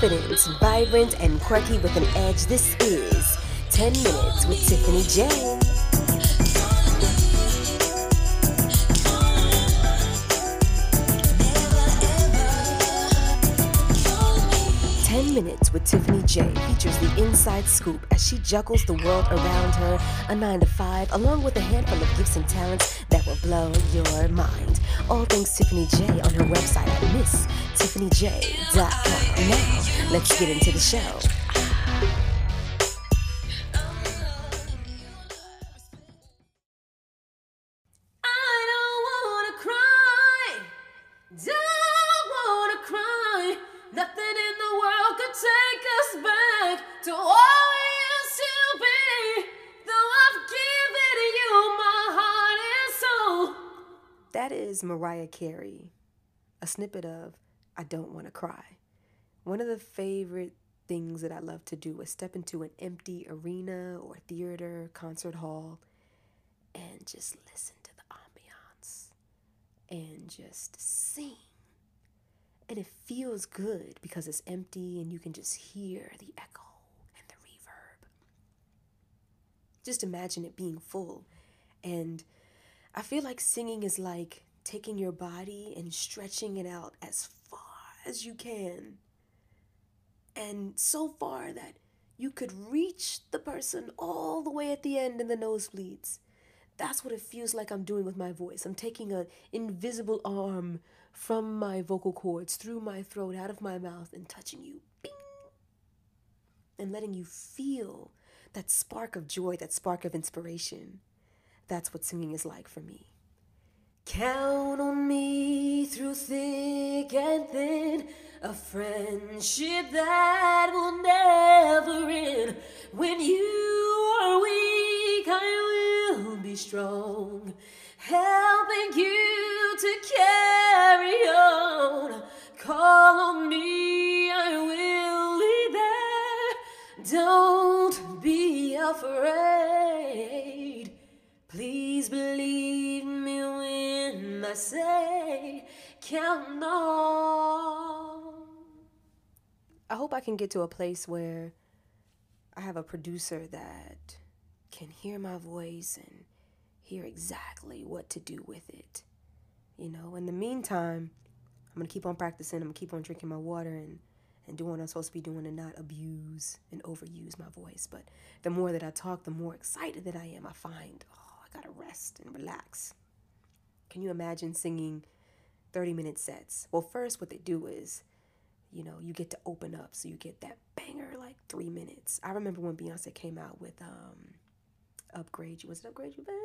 Confident, vibrant, and quirky with an edge, this is 10 Minutes with Tiffany Jaye. 10 Minutes with Tiffany Jaye features the inside scoop as she juggles the world around her, a 9 to 5, along with a handful of gifts and talents that will blow your mind. All things Tiffany Jaye on her website at MissTiffanyJaye.com. Now, let's get into the show. Is Mariah Carey, a snippet of I Don't Want to Cry. One of the favorite things that I love to do is step into an empty arena or theater, concert hall, and just listen to the ambiance and just sing. And it feels good because it's empty and you can just hear the echo and the reverb. Just imagine it being full. And I feel like singing is like taking your body and stretching it out as far as you can. And so far that you could reach the person all the way at the end in the nosebleeds. That's what it feels like I'm doing with my voice. I'm taking an invisible arm from my vocal cords through my throat, out of my mouth, and touching you. Bing! And letting you feel that spark of joy, that spark of inspiration. That's what singing is like for me. Count on me through thick and thin, a friendship that will never on. I hope I can get to a place where I have a producer that can hear my voice and hear exactly what to do with it. You know, in the meantime, I'm gonna keep on practicing, I'm gonna keep on drinking my water and, and doing what I'm supposed to be doing and not abuse and overuse my voice. But the more that I talk, the more excited that I am. I find, oh, I gotta rest and relax. Can you imagine singing 30 minute sets? Well, first, what they do is, you know, you get to open up, so you get that banger like three minutes. I remember when Beyonce came out with um, Upgrade You. Was it Upgrade You, baby?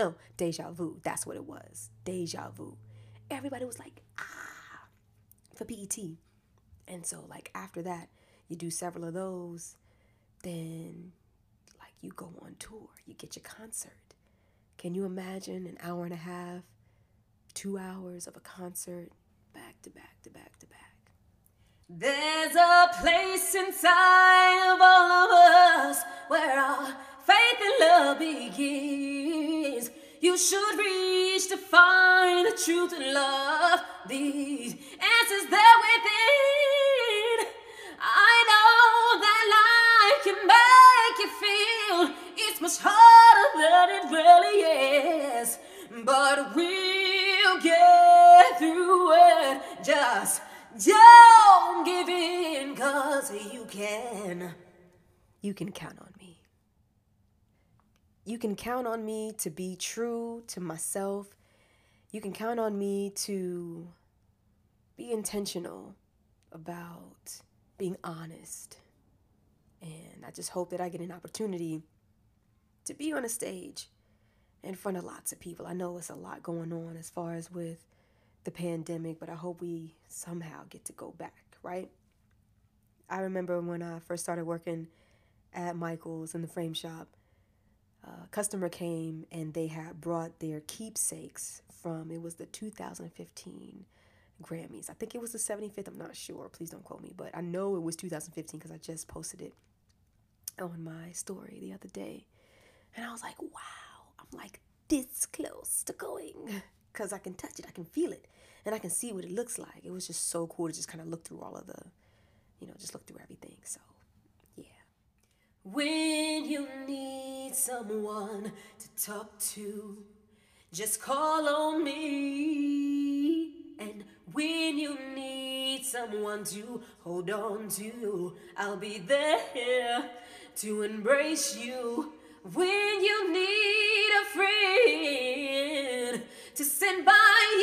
No, Deja Vu. That's what it was. Deja Vu. Everybody was like, ah, for BET. And so, like, after that, you do several of those, then, like, you go on tour, you get your concert. Can you imagine an hour and a half, two hours of a concert, back to back to back to back? There's a place inside of all of us where our faith and love begins. You should reach to find the truth and love. These answers there don't give in, cause you can. You can count on me. You can count on me to be true to myself. You can count on me to be intentional about being honest. And I just hope that I get an opportunity to be on a stage in front of lots of people. I know it's a lot going on as far as with the pandemic, but I hope we somehow get to go back, right? I remember when I first started working at Michael's in the frame shop, a customer came and they had brought their keepsakes from, it was the 2015 Grammys. I think it was the 75th, I'm not sure. Please don't quote me, but I know it was 2015 because I just posted it on my story the other day. And I was like, wow, I'm like this close to going because I can touch it, I can feel it. and I can see what it looks like. It was just so cool to just kind of look through all of the, you know, just look through everything. So, yeah. When you need someone to talk to, just call on me. And when you need someone to hold on to, I'll be there to embrace you. When you need a friend to stand by you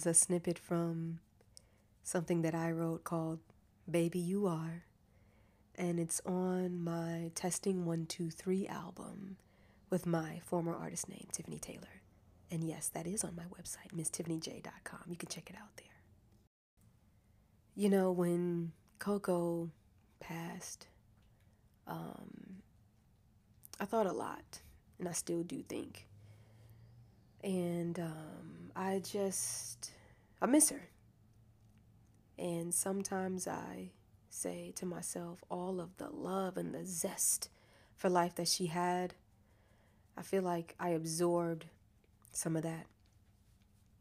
is a snippet from something that I wrote called Baby You Are. And it's on my Testing 123 album with my former artist name, Tiffany Taylor. And yes, that is on my website, MissTiffanyJaye.com. You can check it out there. You know, when Coco passed, um, I thought a lot, and I still do think. And um, I just, I miss her. And sometimes I say to myself, all of the love and the zest for life that she had, I feel like I absorbed some of that.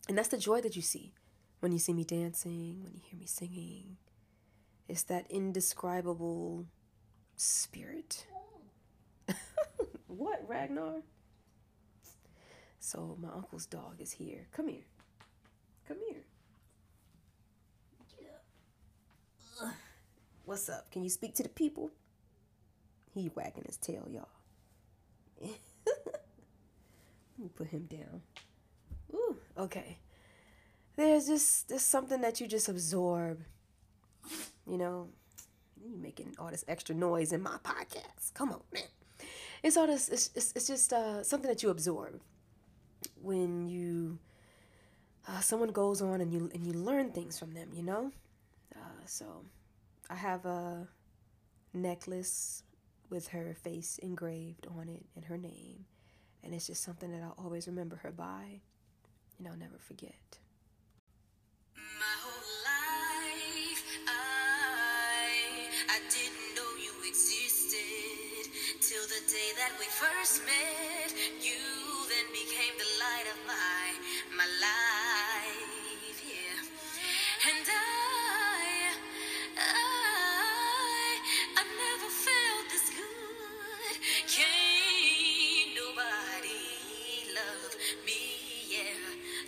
And that's the joy that you see when you see me dancing, when you hear me singing. It's that indescribable spirit. what, Ragnar? So, my uncle's dog is here. Come here. Come here. What's up? Can you speak to the people? He wagging his tail, y'all. Let me put him down. Ooh, okay. There's just there's something that you just absorb. You know, you making all this extra noise in my podcast. Come on, man. It's all this. It's it's, it's just uh, something that you absorb when you uh, someone goes on and you and you learn things from them. You know, uh, so I have a necklace with her face engraved on it and her name. And it's just something that I'll always remember her by and I'll never forget. My whole life, I, I didn't know you existed till the day that we first met. You then became the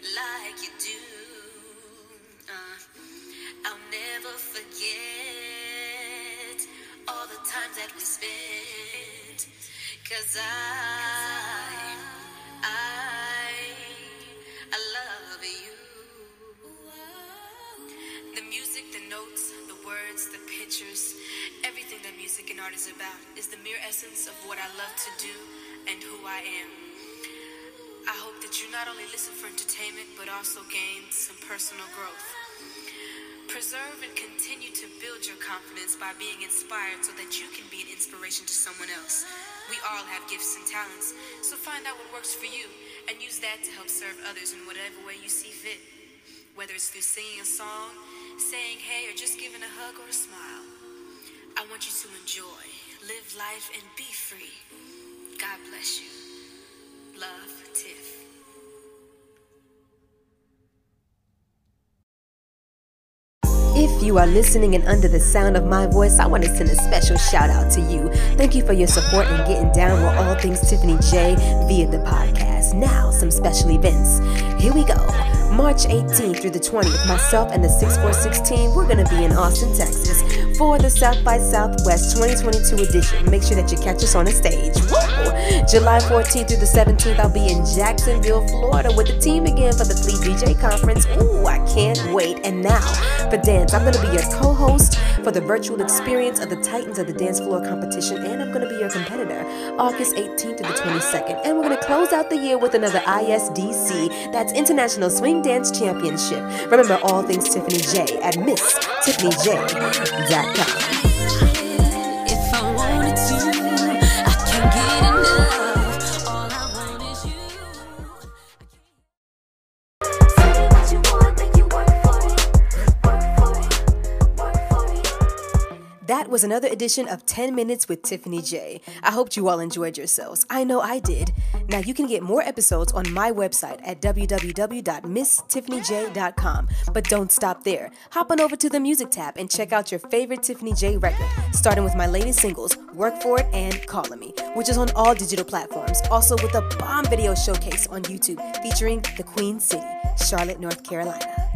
like you do. Uh, I'll never forget all the times that we spent. Cause I, I, I love you. The music, the notes, the words, the pictures, everything that music and art is about is the mere essence of what I love to do and who I am. I hope that you not only listen for entertainment, but also gain some personal growth. Preserve and continue to build your confidence by being inspired so that you can be an inspiration to someone else. We all have gifts and talents, so find out what works for you and use that to help serve others in whatever way you see fit. Whether it's through singing a song, saying hey, or just giving a hug or a smile. I want you to enjoy, live life, and be free. God bless you. Love, Tiff. If you are listening and under the sound of my voice, I want to send a special shout out to you. Thank you for your support and getting down with all things Tiffany Jaye via the podcast. Now, some special events. Here we go. March 18th through the 20th, myself and the 646 team, we're going to be in Austin, Texas for the South by Southwest 2022 edition. Make sure that you catch us on the stage. Woo! July 14th through the 17th, I'll be in Jacksonville, Florida with the team again for the Fleet DJ Conference. Ooh, I can't wait. And now, for dance, I'm going to be your co host for the virtual experience of the Titans of the Dance Floor competition, and I'm going to be your competitor August 18th to the 22nd. And we're going to close out the year with another ISDC, that's International Swing Dance Championship. Remember all things Tiffany Jaye at MissTiffanyJaye.com. If was another edition of 10 Minutes with Tiffany Jaye. I hoped you all enjoyed yourselves. I know I did. Now you can get more episodes on my website at www.misstiffanyjaye.com. But don't stop there. Hop on over to the music tab and check out your favorite Tiffany Jaye record, starting with my latest singles, Work For It and Calling Me, which is on all digital platforms. Also with a bomb video showcase on YouTube featuring the Queen City, Charlotte, North Carolina.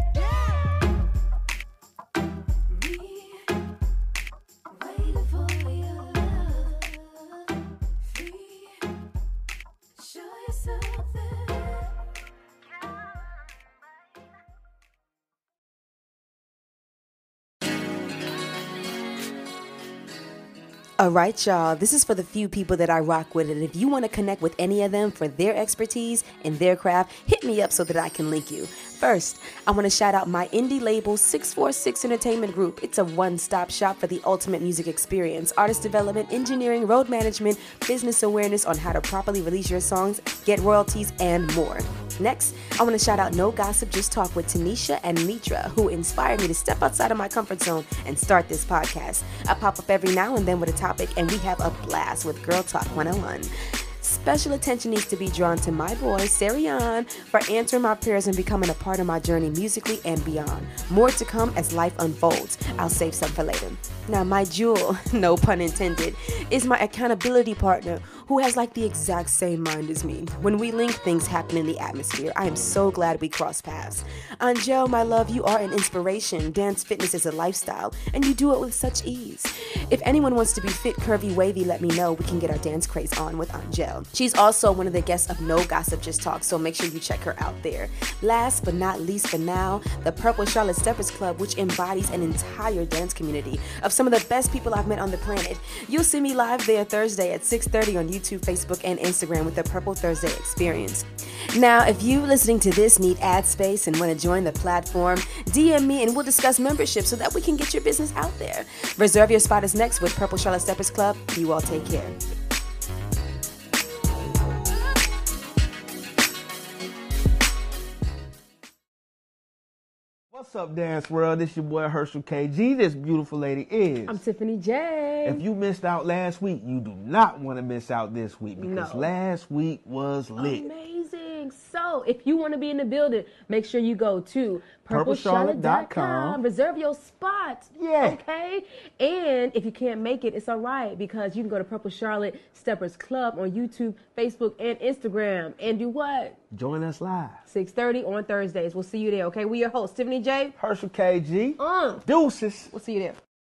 All right, y'all. This is for the few people that I rock with. And if you want to connect with any of them for their expertise and their craft, hit me up so that I can link you. First, I want to shout out my indie label 646 Entertainment Group. It's a one stop shop for the ultimate music experience artist development, engineering, road management, business awareness on how to properly release your songs, get royalties, and more. Next, I want to shout out No Gossip, Just Talk with Tanisha and Mitra, who inspired me to step outside of my comfort zone and start this podcast. I pop up every now and then with a topic, and we have a blast with Girl Talk 101. Special attention needs to be drawn to my boy, Sarian, for answering my prayers and becoming a part of my journey musically and beyond. More to come as life unfolds. I'll save some for later. Now, my jewel, no pun intended, is my accountability partner who has like the exact same mind as me. When we link, things happen in the atmosphere. I am so glad we crossed paths. Angel, my love, you are an inspiration. Dance fitness is a lifestyle, and you do it with such ease. If anyone wants to be fit, curvy, wavy, let me know. We can get our dance craze on with Angel. She's also one of the guests of No Gossip Just Talk, so make sure you check her out there. Last but not least for now, the Purple Charlotte Steppers Club, which embodies an entire dance community of some of the best people I've met on the planet. You'll see me live there Thursday at 6:30 on YouTube, Facebook, and Instagram with the Purple Thursday Experience. Now, if you listening to this need ad space and want to join the platform, DM me and we'll discuss membership so that we can get your business out there. Reserve your spot is next with Purple Charlotte Steppers Club. You all take care. What's up, Dance World? This is your boy Herschel KG. This beautiful lady is. I'm Tiffany Jaye. if you missed out last week, you do not want to miss out this week because No. last week was lit. Amazing. So, if you want to be in the building, make sure you go to purplecharlotte.com. purplecharlotte.com. Reserve your spot. Yeah. Okay. And if you can't make it, it's all right because you can go to Purple Charlotte Steppers Club on YouTube, Facebook, and Instagram. And do what? Join us live. 6:30 on Thursdays. We'll see you there. Okay. We your host, Tiffany Jaye. Herschel KG. Uh, Deuces. we'll see you there.